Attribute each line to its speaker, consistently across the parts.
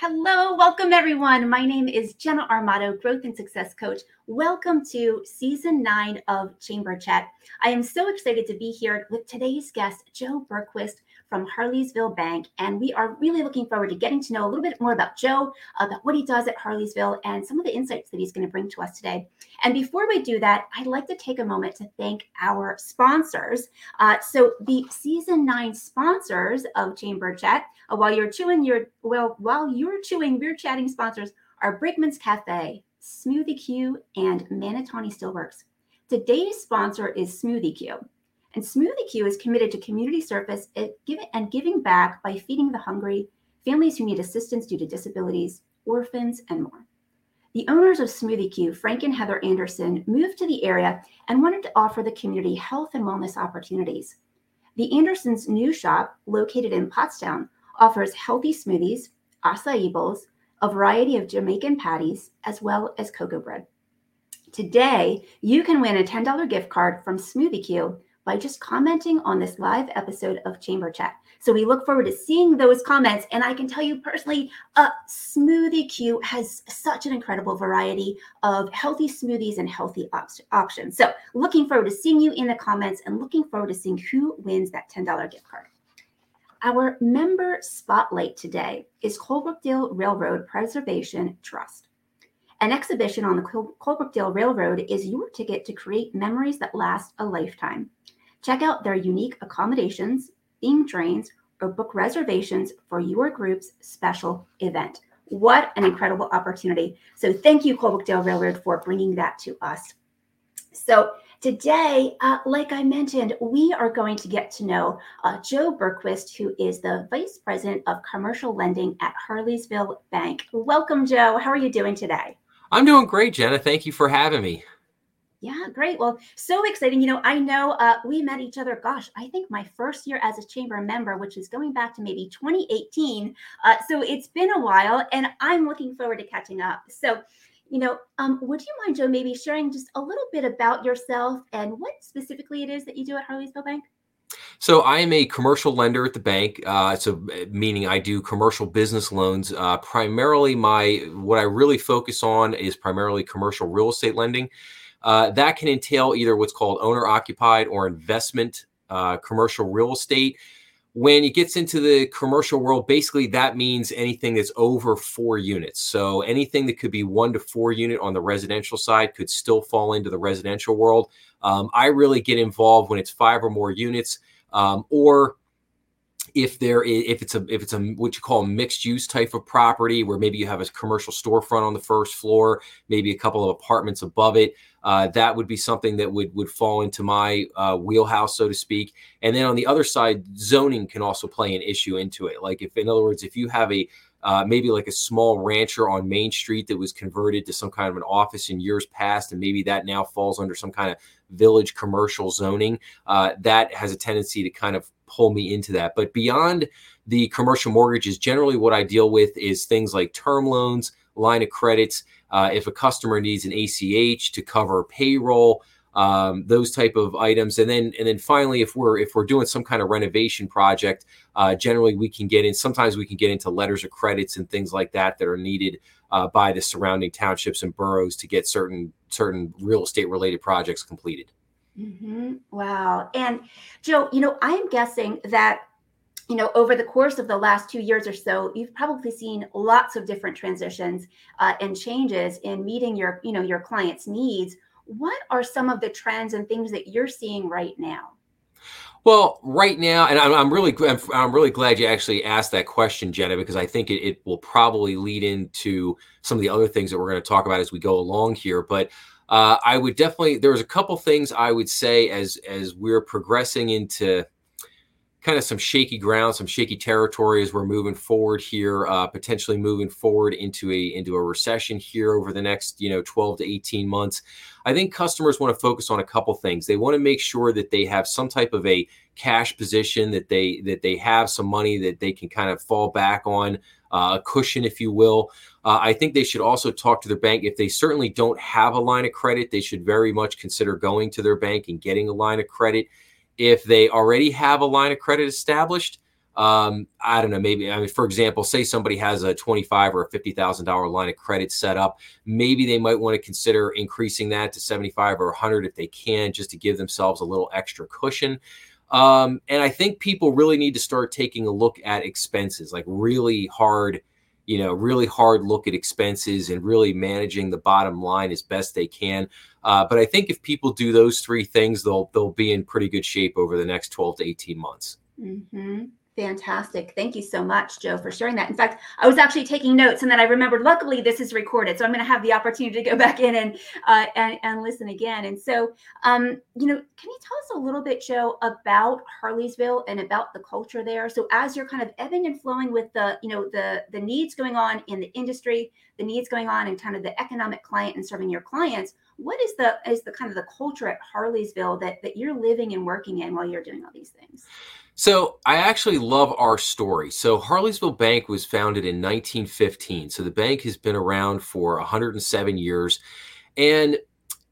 Speaker 1: Hello, welcome everyone. My name is Jenna Armato, Growth and Success Coach. Welcome to season nine of Chamber Chat. I am so excited to be here with today's guest, Joe Bergquist from Harleysville Bank. And we are really looking forward to getting to know a little bit more about Joe, about what he does at Harleysville, and some of the insights that he's going to bring to us today. And before we do that, I'd like to take a moment to thank our sponsors. Uh, so, the season nine sponsors of Chamber Chat, uh, while you're chewing your, well, while you're chewing, we're chatting sponsors are Brickman's Cafe, Smoothie Q, and Manatawny Still Works. Today's sponsor is Smoothie Q. And Smoothie Q is committed to community service and giving back by feeding the hungry, families who need assistance due to disabilities, orphans, and more. The owners of Smoothie Q, Frank and Heather Anderson, moved to the area and wanted to offer the community health and wellness opportunities. The Andersons' new shop, located in Pottstown, offers healthy smoothies, acai bowls, a variety of Jamaican patties, as well as cocoa bread. Today, you can win a $10 gift card from Smoothie Q by just commenting on this live episode of Chamber Chat. So we look forward to seeing those comments. And I can tell you personally, uh, Smoothie Q has such an incredible variety of healthy smoothies and healthy op- options. So looking forward to seeing you in the comments and looking forward to seeing who wins that $10 gift card. Our member spotlight today is Colebrookdale Railroad Preservation Trust. An exhibition on the Col- Railroad is your ticket to create memories that last a lifetime. Check out their unique accommodations, theme trains, or book reservations for your group's special event. What an incredible opportunity. So, thank you, Colebrookdale Railroad, for bringing that to us. So, today, uh, like I mentioned, we are going to get to know uh, Joe Bergquist, who is the Vice President of Commercial Lending at Harleysville Bank. Welcome, Joe. How are you doing today?
Speaker 2: I'm doing great, Jenna. Thank you for having me.
Speaker 1: Yeah, great. Well, so exciting. You know, I know uh, we met each other, gosh, I think my first year as a chamber member, which is going back to maybe 2018. Uh, so it's been a while, and I'm looking forward to catching up. So, you know, um, would you mind, Joe, maybe sharing just a little bit about yourself and what specifically it is that you do at Harleysville Bank?
Speaker 2: So I am a commercial lender at the bank. Uh, so meaning I do commercial business loans. Uh, primarily, my what I really focus on is primarily commercial real estate lending. Uh, that can entail either what's called owner occupied or investment uh, commercial real estate. When it gets into the commercial world, basically that means anything that's over four units. So anything that could be one to four unit on the residential side could still fall into the residential world. Um, I really get involved when it's five or more units, um, or if there is, if it's a if it's a what you call a mixed use type of property where maybe you have a commercial storefront on the first floor maybe a couple of apartments above it uh, that would be something that would would fall into my uh, wheelhouse so to speak. And then on the other side zoning can also play an issue into it. Like if in other words if you have a uh, maybe like a small rancher on Main Street that was converted to some kind of an office in years past, and maybe that now falls under some kind of village commercial zoning. Uh, that has a tendency to kind of pull me into that. But beyond the commercial mortgages, generally what I deal with is things like term loans, line of credits. Uh, if a customer needs an ACH to cover payroll, um, those type of items, and then and then finally, if we're if we're doing some kind of renovation project, uh, generally we can get in. Sometimes we can get into letters of credits and things like that that are needed uh, by the surrounding townships and boroughs to get certain certain real estate related projects completed.
Speaker 1: Mm-hmm. Wow. And Joe, you know, I'm guessing that you know over the course of the last two years or so you've probably seen lots of different transitions uh, and changes in meeting your you know your clients needs what are some of the trends and things that you're seeing right now
Speaker 2: well, right now, and I'm, I'm really I'm, I'm, really glad you actually asked that question, Jenna, because I think it, it, will probably lead into some of the other things that we're going to talk about as we go along here. But uh, I would definitely there was a couple things I would say as as we're progressing into kind of some shaky ground, some shaky territory as we're moving forward here, uh, potentially moving forward into a into a recession here over the next you know 12 to 18 months. I think customers want to focus on a couple things. They want to make sure that they have some type of a cash position that they that they have some money that they can kind of fall back on uh, a cushion, if you will. Uh, I think they should also talk to their bank. If they certainly don't have a line of credit, they should very much consider going to their bank and getting a line of credit. If they already have a line of credit established, um, I don't know, maybe, I mean, for example, say somebody has a 25 or a $50,000 line of credit set up. Maybe they might want to consider increasing that to 75 or 100 if they can, just to give themselves a little extra cushion. Um, and I think people really need to start taking a look at expenses, like really hard, you know, really hard look at expenses and really managing the bottom line as best they can. Uh, but I think if people do those three things, they'll they'll be in pretty good shape over the next 12 to 18 months.
Speaker 1: Mm-hmm. Fantastic. Thank you so much, Joe, for sharing that. In fact, I was actually taking notes and then I remembered, luckily, this is recorded. So I'm going to have the opportunity to go back in and, uh, and, and, listen again. And so, um, you know, can you tell us a little bit, Joe, about Harleysville and about the culture there? So as you're kind of ebbing and flowing with the, you know, the, the needs going on in the industry, the needs going on in kind of the economic client and serving your clients, what is the, is the kind of the culture at Harleysville that, that you're living and working in while you're doing all these things?
Speaker 2: So I actually love our story. So Harleysville Bank was founded in 1915. So the bank has been around for 107 years. And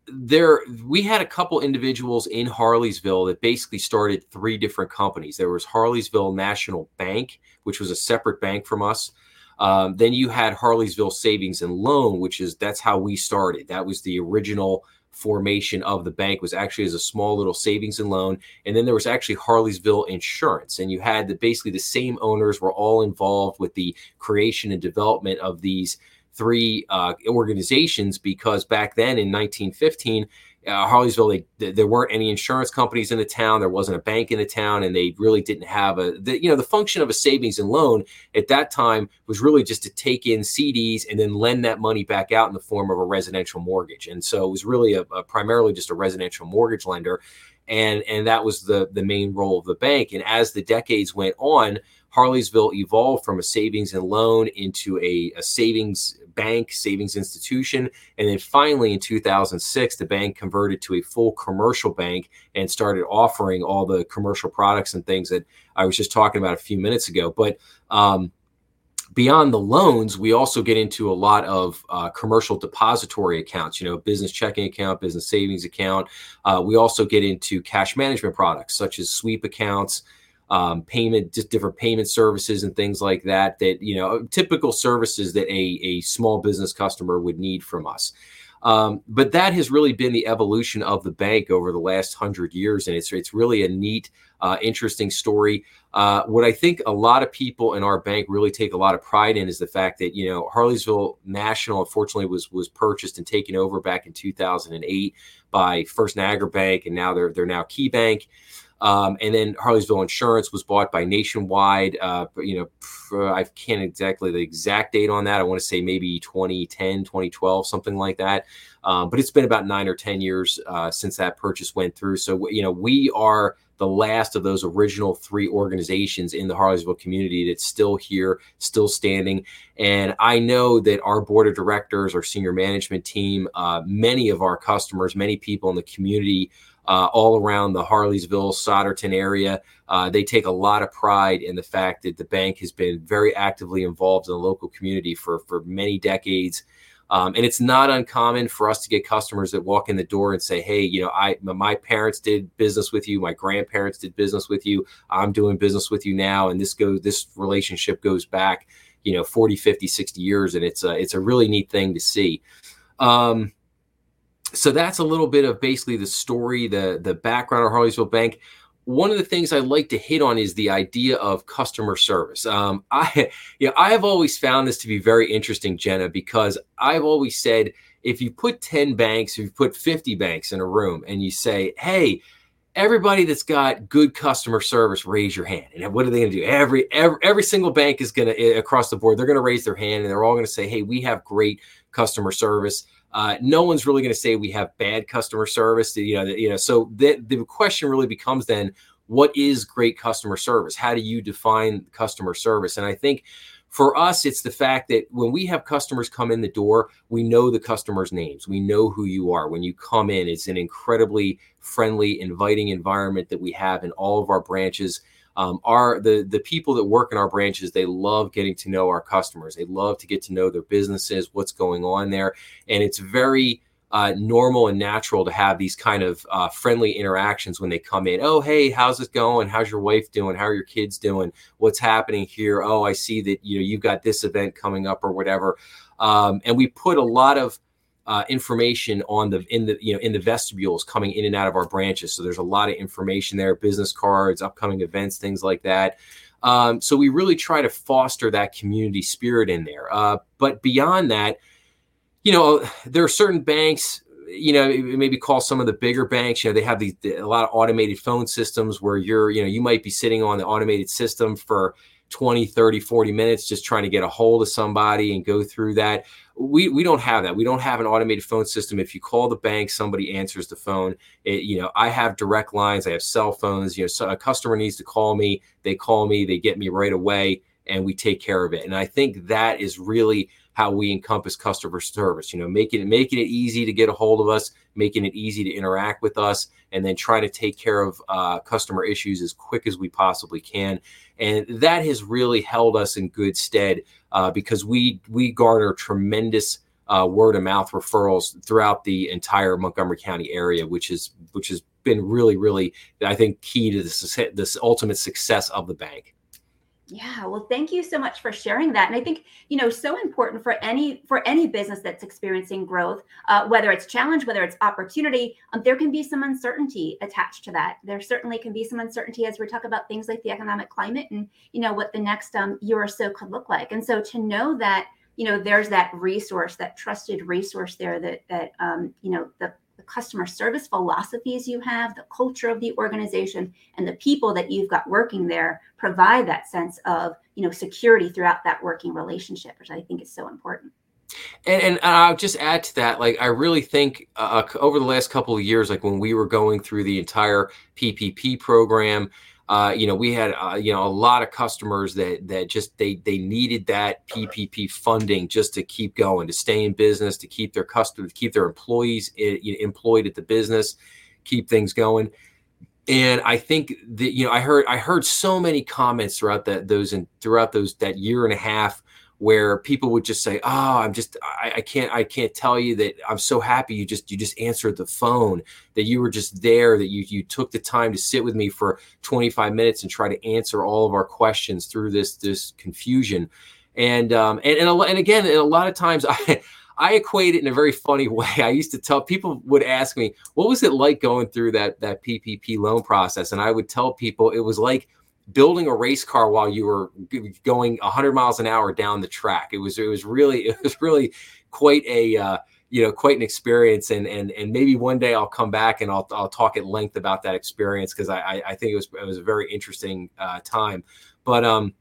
Speaker 2: there we had a couple individuals in Harleysville that basically started three different companies. There was Harleysville National Bank, which was a separate bank from us. Um, then you had Harleysville Savings and Loan, which is that's how we started. That was the original formation of the bank was actually as a small little savings and loan. And then there was actually harleysville insurance. And you had the basically the same owners were all involved with the creation and development of these three uh, organizations because back then in 1915 uh, Harleysville, they, there weren't any insurance companies in the town. There wasn't a bank in the town, and they really didn't have a. The, you know, the function of a savings and loan at that time was really just to take in CDs and then lend that money back out in the form of a residential mortgage. And so it was really a, a primarily just a residential mortgage lender, and and that was the the main role of the bank. And as the decades went on, Harleysville evolved from a savings and loan into a, a savings bank, savings institution. And then finally, in 2006, the bank converted to a full commercial bank and started offering all the commercial products and things that I was just talking about a few minutes ago. But um, beyond the loans, we also get into a lot of uh, commercial depository accounts, you know, business checking account, business savings account. Uh, we also get into cash management products such as sweep accounts um, payment, just different payment services and things like that. That you know, typical services that a a small business customer would need from us. Um, but that has really been the evolution of the bank over the last hundred years, and it's it's really a neat, uh, interesting story. Uh, what I think a lot of people in our bank really take a lot of pride in is the fact that you know Harleysville National, unfortunately, was was purchased and taken over back in 2008 by First Niagara Bank, and now they're they're now Key Bank. Um, and then Harleysville Insurance was bought by Nationwide. Uh, you know, I can't exactly the exact date on that. I want to say maybe 2010, 2012, something like that. Um, but it's been about nine or 10 years uh, since that purchase went through. So, you know, we are the last of those original three organizations in the Harleysville community that's still here, still standing. And I know that our board of directors, our senior management team, uh, many of our customers, many people in the community uh, all around the Harleysville, Souderton area. Uh, they take a lot of pride in the fact that the bank has been very actively involved in the local community for, for many decades. Um, and it's not uncommon for us to get customers that walk in the door and say, "Hey, you know, I my parents did business with you, my grandparents did business with you, I'm doing business with you now, and this goes this relationship goes back, you know, 40, 50, 60 years, and it's a it's a really neat thing to see." Um, so that's a little bit of basically the story, the the background of Harleysville Bank. One of the things I like to hit on is the idea of customer service. Um, I, know, I have always found this to be very interesting, Jenna, because I've always said if you put 10 banks, if you put 50 banks in a room and you say, hey, everybody that's got good customer service, raise your hand. And what are they going to do? Every, every every single bank is going to eh, across the board. They're going to raise their hand and they're all going to say, "Hey, we have great customer service." Uh, no one's really going to say we have bad customer service. You know, you know. So the the question really becomes then, what is great customer service? How do you define customer service? And I think for us, it's the fact that when we have customers come in the door, we know the customers' names. We know who you are. When you come in, it's an incredibly friendly, inviting environment that we have in all of our branches um, our the the people that work in our branches they love getting to know our customers they love to get to know their businesses what's going on there and it's very uh, normal and natural to have these kind of uh, friendly interactions when they come in. Oh, hey, how's it going? How's your wife doing? How are your kids doing? What's happening here? Oh, I see that you know you've got this event coming up or whatever. Um, and we put a lot of uh, information on the in the you know in the vestibules coming in and out of our branches. So there's a lot of information there, business cards, upcoming events, things like that. Um, so we really try to foster that community spirit in there. Uh, but beyond that, you know, there are certain banks. You know, maybe call some of the bigger banks. You know, they have these a lot of automated phone systems where you're, you know, you might be sitting on the automated system for 20, 30, 40 minutes just trying to get a hold of somebody and go through that. We, we don't have that. We don't have an automated phone system. If you call the bank, somebody answers the phone. It, you know, I have direct lines. I have cell phones. You know, so a customer needs to call me. They call me. They get me right away, and we take care of it. And I think that is really how we encompass customer service. You know, making it making it easy to get a hold of us, making it easy to interact with us, and then trying to take care of uh, customer issues as quick as we possibly can. And that has really held us in good stead uh, because we we garner tremendous uh, word of mouth referrals throughout the entire Montgomery County area, which is which has been really really I think key to this this ultimate success of the bank.
Speaker 1: Yeah, well, thank you so much for sharing that. And I think you know, so important for any for any business that's experiencing growth, uh, whether it's challenge, whether it's opportunity, um, there can be some uncertainty attached to that. There certainly can be some uncertainty as we talk about things like the economic climate and you know what the next um, year or so could look like. And so to know that you know there's that resource, that trusted resource there that that um, you know the the customer service philosophies you have, the culture of the organization, and the people that you've got working there provide that sense of you know security throughout that working relationship, which I think is so important.
Speaker 2: And, and I'll just add to that, like I really think uh, over the last couple of years, like when we were going through the entire PPP program, uh, you know, we had uh, you know a lot of customers that that just they they needed that PPP funding just to keep going, to stay in business, to keep their customers, keep their employees eh, employed at the business, keep things going. And I think that you know I heard I heard so many comments throughout that those and throughout those that year and a half where people would just say, "Oh, I'm just I, I, can't I can't tell you that I'm so happy you just you just answered the phone that you were just there that you you took the time to sit with me for 25 minutes and try to answer all of our questions through this this confusion." And um and and, and again, and a lot of times I I equate it in a very funny way. I used to tell people would ask me, "What was it like going through that that PPP loan process?" And I would tell people it was like building a race car while you were going 100 miles an hour down the track. It was it was really it was really quite a uh, you know quite an experience and and and maybe one day I'll come back and I'll I'll talk at length about that experience because I I think it was it was a very interesting uh, time. But um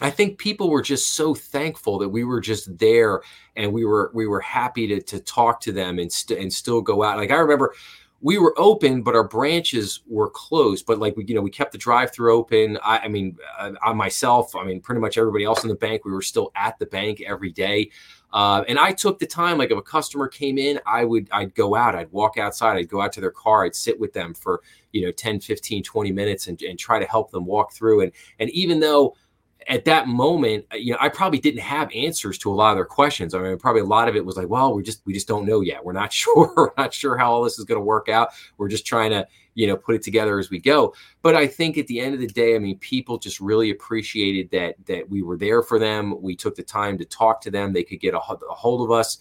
Speaker 2: I think people were just so thankful that we were just there and we were we were happy to to talk to them and st- and still go out. Like I remember we were open, but our branches were closed. But like we, you know, we kept the drive-through open. I, I mean, uh, I myself, I mean, pretty much everybody else in the bank, we were still at the bank every day. Uh, and I took the time, like if a customer came in, I would, I'd go out, I'd walk outside, I'd go out to their car, I'd sit with them for, you know, 10, 15, 20 minutes and, and try to help them walk through. And, and even though at that moment, uh, you know, I probably didn't have answers to a lot of their questions. I mean, probably a lot of it was like, well, we just we just don't know yet. We're not sure. We're not sure how all this is going to work out. We're just trying to, you know, put it together as we go. But I think at the end of the day, I mean, people just really appreciated that that we were there for them. We took the time to talk to them. They could get a, a hold of us.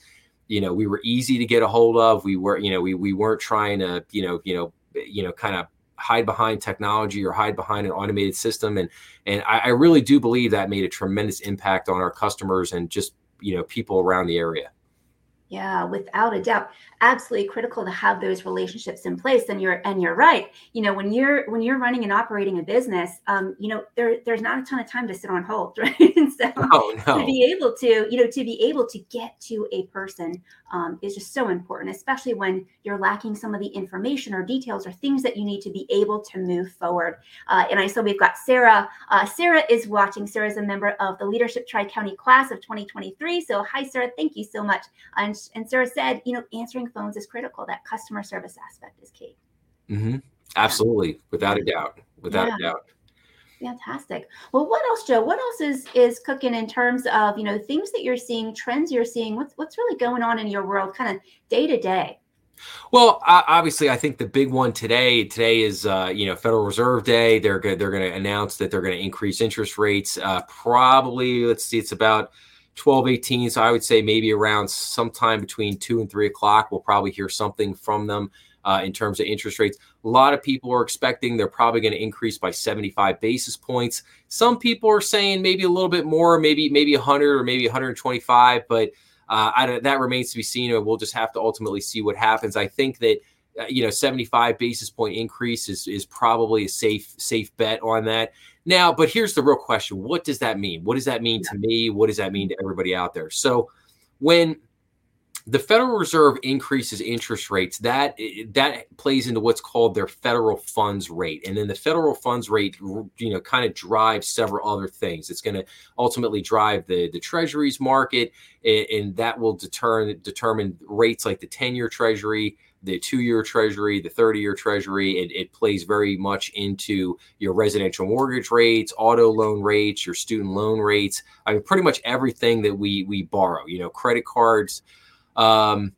Speaker 2: You know, we were easy to get a hold of. We were, you know, we we weren't trying to, you know, you know, you know, kind of hide behind technology or hide behind an automated system. And and I, I really do believe that made a tremendous impact on our customers and just you know people around the area.
Speaker 1: Yeah, without a doubt. Absolutely critical to have those relationships in place and you're and you're right. You know when you're when you're running and operating a business um you know there there's not a ton of time to sit on hold right? And so oh, no. to be able to you know to be able to get to a person um, is just so important especially when you're lacking some of the information or details or things that you need to be able to move forward. Uh, and i saw we've got sarah uh, sarah is watching. Sarah is a member of the leadership tri-county class of 2023 so hi sarah. Thank you so much. And, and sarah said you know answering phones is critical. That customer service aspect is key.
Speaker 2: Mm-hmm. Absolutely, without a doubt, without yeah. a doubt.
Speaker 1: Fantastic. Well, what else, Joe? What else is is cooking in terms of you know things that you're seeing, trends you're seeing? What's what's really going on in your world, kind of day to day?
Speaker 2: Well, obviously, I think the big one today today is uh, you know Federal Reserve Day. They're going they're going to announce that they're going to increase interest rates. Uh, probably, let's see, it's about 12, 18. So I would say maybe around sometime between two and three o'clock, we'll probably hear something from them uh, in terms of interest rates. A lot of people are expecting they're probably going to increase by 75 basis points. Some people are saying maybe a little bit more, maybe maybe 100 or maybe 125, but uh, that remains to be seen. And we'll just have to ultimately see what happens. I think that uh, you know 75 basis point increase is is probably a safe safe bet on that. Now, but here's the real question: What does that mean? What does that mean to me? What does that mean to mm-hmm. everybody out there? So when the Federal Reserve increases interest rates, that eh, eh, that plays into what's called their federal funds rate, and then the federal funds rate, you know, kind of drives several other things. It's going to ultimately drive the the Treasuries market, and, and that will determine determine rates like the ten year Treasury, the two year Treasury, the thirty year Treasury. It, it plays very much into your residential mortgage rates, auto loan rates, your student loan rates. I mean, pretty much everything that we we borrow. You know, credit cards. Um,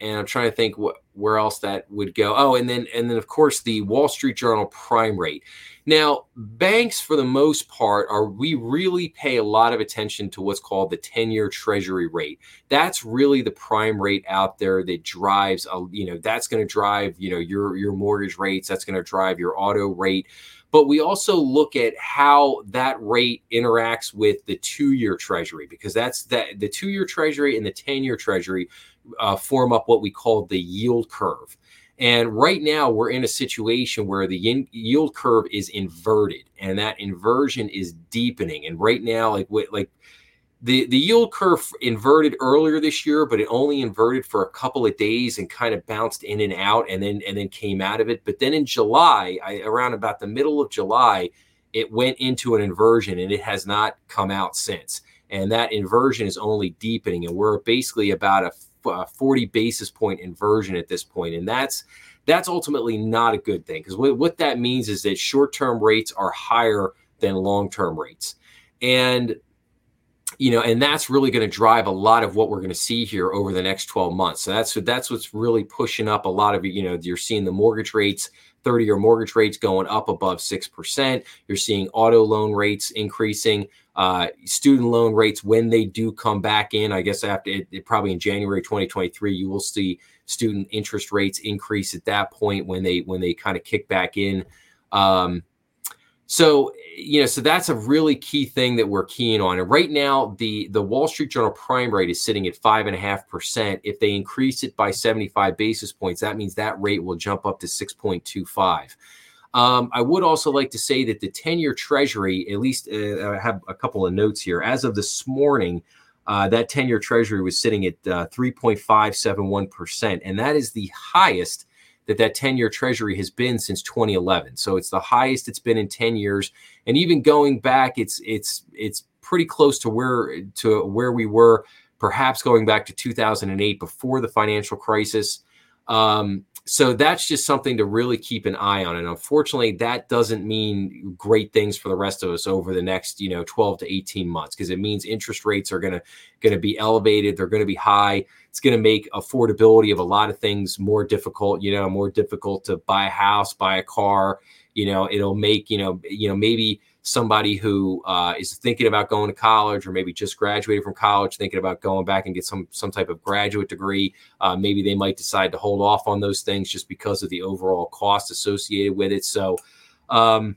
Speaker 2: and I'm trying to think what where else that would go. Oh, and then and then of course the Wall Street Journal prime rate. Now, banks for the most part are we really pay a lot of attention to what's called the 10-year treasury rate. That's really the prime rate out there that drives a, you know, that's going to drive, you know, your your mortgage rates, that's going to drive your auto rate but we also look at how that rate interacts with the two-year treasury because that's that the two-year treasury and the 10-year treasury uh, form up what we call the yield curve and right now we're in a situation where the yield curve is inverted and that inversion is deepening and right now like like the the yield curve inverted earlier this year, but it only inverted for a couple of days and kind of bounced in and out, and then and then came out of it. But then in July, I, around about the middle of July, it went into an inversion, and it has not come out since. And that inversion is only deepening, and we're basically about a, a uh, 40 basis point inversion at this point, and that's that's ultimately not a good thing because what, what that means is that short term rates are higher than long term rates, and you know, and that's really going to drive a lot of what we're going to see here over the next 12 months. So that's that's what's really pushing up a lot of you know, you're seeing the mortgage rates 30 year mortgage rates going up above 6%. You're seeing auto loan rates increasing, uh, student loan rates when they do come back in. I guess after it, it, probably in January 2023, you will see student interest rates increase at that point when they when they kind of kick back in. Um, so, you know, so that's a really key thing that we're keying on. And right now, the the Wall Street Journal prime rate is sitting at five and a half percent. If they increase it by 75 basis points, that means that rate will jump up to 6.25. Um, I would also like to say that the 10 year Treasury, at least uh, I have a couple of notes here. As of this morning, uh, that 10 year Treasury was sitting at uh, 3.571%. And that is the highest that that 10 year treasury has been since 2011 so it's the highest it's been in 10 years and even going back it's it's it's pretty close to where to where we were perhaps going back to 2008 before the financial crisis um, so that's just something to really keep an eye on and unfortunately that doesn't mean great things for the rest of us over the next you know 12 to 18 months because it means interest rates are going to going to be elevated they're going to be high it's going to make affordability of a lot of things more difficult you know more difficult to buy a house buy a car you know it'll make you know you know maybe somebody who uh, is thinking about going to college or maybe just graduated from college thinking about going back and get some some type of graduate degree uh, maybe they might decide to hold off on those things just because of the overall cost associated with it. So um,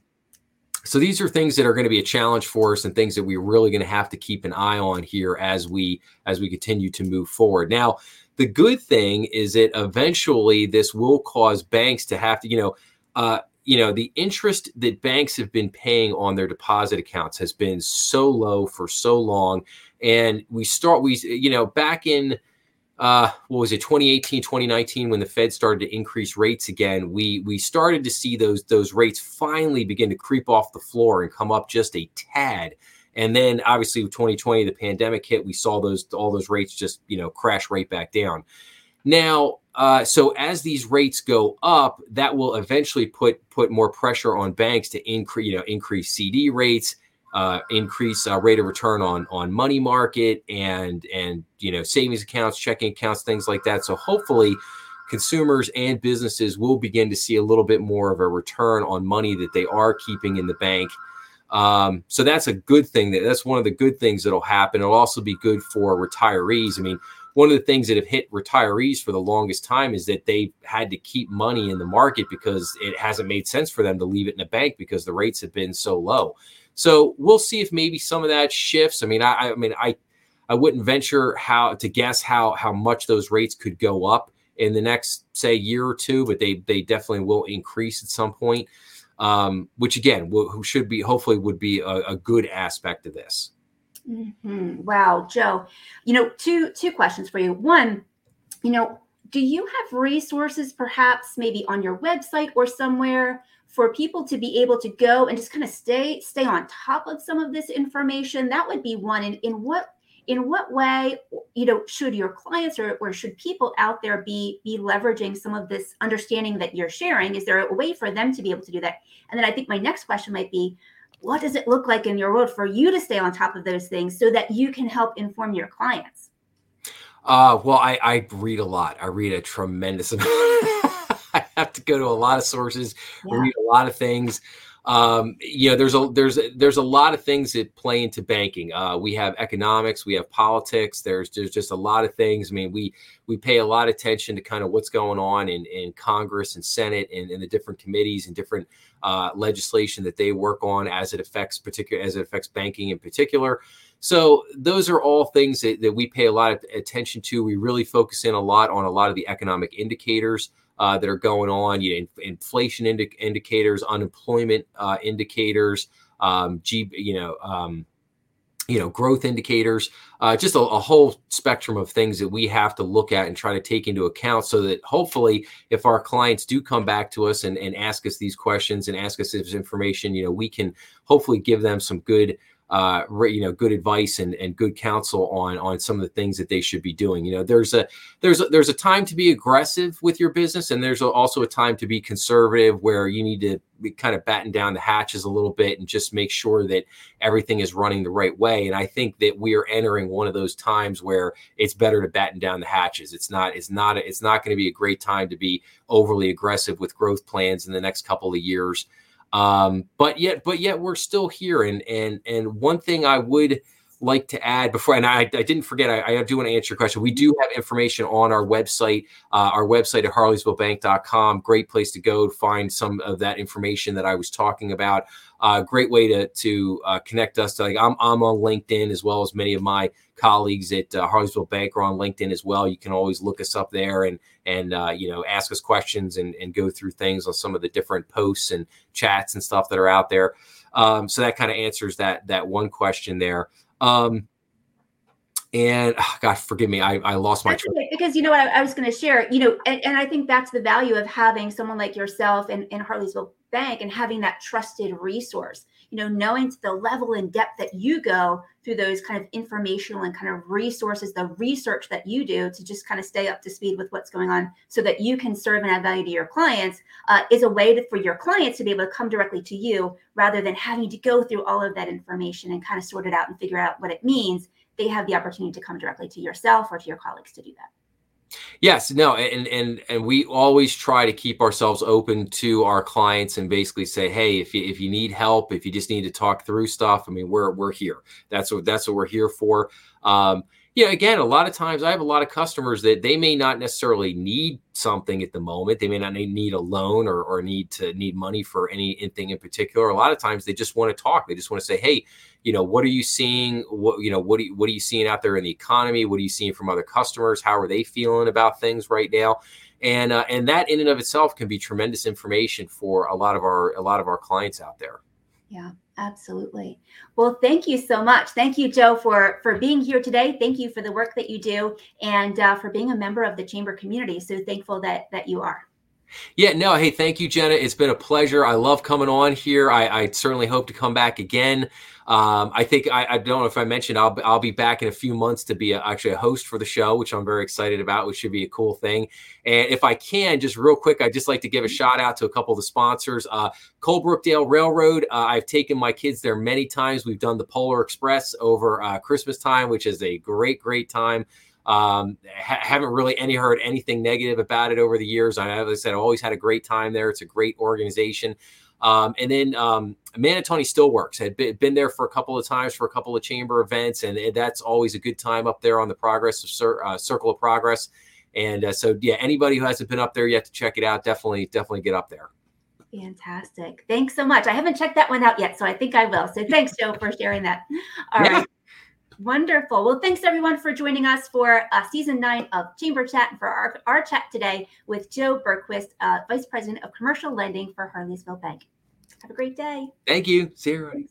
Speaker 2: so these are things that are going to be a challenge for us and things that we're really going to have to keep an eye on here as we as we continue to move forward. Now the good thing is that eventually this will cause banks to have to you know uh, you know the interest that banks have been paying on their deposit accounts has been so low for so long. And we start we you know back in uh what was it 2018 2019 when the fed started to increase rates again we we started to see those those rates finally begin to creep off the floor and come up just a tad. And then obviously 2020 the pandemic hit we saw those all those rates just you know crash right back down. Now uh, so as these rates go up, that will eventually put put more pressure on banks to increase you know increase CD rates, uh, increase uh, rate of return on on money market and and you know savings accounts, checking accounts, things like that. So hopefully, consumers and businesses will begin to see a little bit more of a return on money that they are keeping in the bank. Um, so that's a good thing. That that's one of the good things that'll happen. It'll also be good for retirees. I mean, one of the things that have hit retirees for the longest time is that they've had to keep money in the market because it hasn't made sense for them to leave it in a bank because the rates have been so low. So we'll see if maybe some of that shifts. I mean, I, I mean, I, I wouldn't venture how to guess how how much those rates could go up in the next say year or two, but they they definitely will increase at some point. Um, which again, will, should be hopefully would be a, a good aspect of this.
Speaker 1: Mm-hmm. Wow, Joe. You know, two two questions for you. One, you know, do you have resources perhaps maybe on your website or somewhere for people to be able to go and just kind of stay stay on top of some of this information that would be one and in what in what way you know should your clients or, or should people out there be be leveraging some of this understanding that you're sharing is there a way for them to be able to do that and then i think my next question might be what does it look like in your world for you to stay on top of those things so that you can help inform your clients
Speaker 2: uh, well I, I read a lot i read a tremendous amount I have to go to a lot of sources, yeah. read a lot of things. Um, you know, there's a there's a, there's a lot of things that play into banking. Uh, we have economics, we have politics. There's there's just a lot of things. I mean, we we pay a lot of attention to kind of what's going on in, in Congress and Senate and in the different committees and different uh, legislation that they work on as it affects particular as it affects banking in particular. So those are all things that, that we pay a lot of attention to. We really focus in a lot on a lot of the economic indicators uh, that are going on, you know, inflation indi- indicators, unemployment uh, indicators, um, G, you know, um, you know, growth indicators, uh, just a, a, whole spectrum of things that we have to look at and try to take into account so that hopefully if our clients do come back to us and, and ask us these questions and ask us this information, you know, we can hopefully give them some good uh, you know, good advice and, and good counsel on on some of the things that they should be doing. You know, there's a there's a, there's a time to be aggressive with your business, and there's also a time to be conservative, where you need to be kind of batten down the hatches a little bit and just make sure that everything is running the right way. And I think that we are entering one of those times where it's better to batten down the hatches. It's not it's not it's not going to be a great time to be overly aggressive with growth plans in the next couple of years. Um, but yet, but yet we're still here. And and and one thing I would like to add before, and I, I didn't forget, I, I, do want to answer your question. We do have information on our website, uh, our website at harleysvillebank.com. Great place to go to find some of that information that I was talking about. Uh, great way to to uh, connect us. To, like I'm I'm on LinkedIn as well as many of my colleagues at uh, Harleysville Bank are on LinkedIn as well. You can always look us up there and and uh, you know ask us questions and and go through things on some of the different posts and chats and stuff that are out there. Um, so that kind of answers that that one question there. Um, and oh, gosh, forgive me, I, I lost my
Speaker 1: train. Because you know what I, I was going to share, you know, and, and, I think that's the value of having someone like yourself and, and Harleysville Bank and having that trusted resource. You know, knowing to the level and depth that you go through those kind of informational and kind of resources, the research that you do to just kind of stay up to speed with what's going on, so that you can serve and add value to your clients, uh, is a way to, for your clients to be able to come directly to you rather than having to go through all of that information and kind of sort it out and figure out what it means they have the opportunity to come directly to yourself or to your colleagues to do that.
Speaker 2: Yes, no, and and and we always try to keep ourselves open to our clients and basically say, hey, if you if you need help, if you just need to talk through stuff, I mean, we're we're here. That's what that's what we're here for. Um, yeah, again, a lot of times I have a lot of customers that they may not necessarily need something at the moment. They may not need a loan or, or need to need money for anything in particular. A lot of times they just want to talk. They just want to say, hey, you know, what are you seeing? What you know, what are you, what are you seeing out there in the economy? What are you seeing from other customers? How are they feeling about things right now? And uh, and that in and of itself can be tremendous information for a lot of our a lot of our clients out there.
Speaker 1: Yeah. Absolutely. Well, thank you so much. Thank you, Joe, for for being here today. Thank you for the work that you do and uh, for being a member of the chamber community. So thankful that that you are.
Speaker 2: Yeah, no, hey, thank you, Jenna. It's been a pleasure. I love coming on here. I, I certainly hope to come back again. Um, I think I, I, don't know if I mentioned I'll I'll be back in a few months to be a, actually a host for the show, which I'm very excited about, which should be a cool thing. And if I can, just real quick, I'd just like to give a shout out to a couple of the sponsors. Uh, Colebrookdale Railroad. Uh, I've taken my kids there many times. We've done the Polar Express over uh, Christmas time, which is a great, great time. Um, ha- haven't really any heard anything negative about it over the years. I, as I said, I've always had a great time there. It's a great organization. Um, and then um, Manatawny Still Works. Had been, been, there for a couple of times for a couple of chamber events, and, and that's always a good time up there on the Progress of Cir- uh, Circle of Progress. And uh, so, yeah, anybody who hasn't been up there yet to check it out, definitely, definitely get up there.
Speaker 1: Fantastic. Thanks so much. I haven't checked that one out yet, so I think I will. So thanks, Joe, for sharing that. All yeah. right. Wonderful. Well, thanks everyone for joining us for uh, season nine of Chamber Chat and for our, our chat today with Joe Bergquist, uh, Vice President of Commercial Lending for Harleysville Bank. Have a great day.
Speaker 2: Thank you. See you.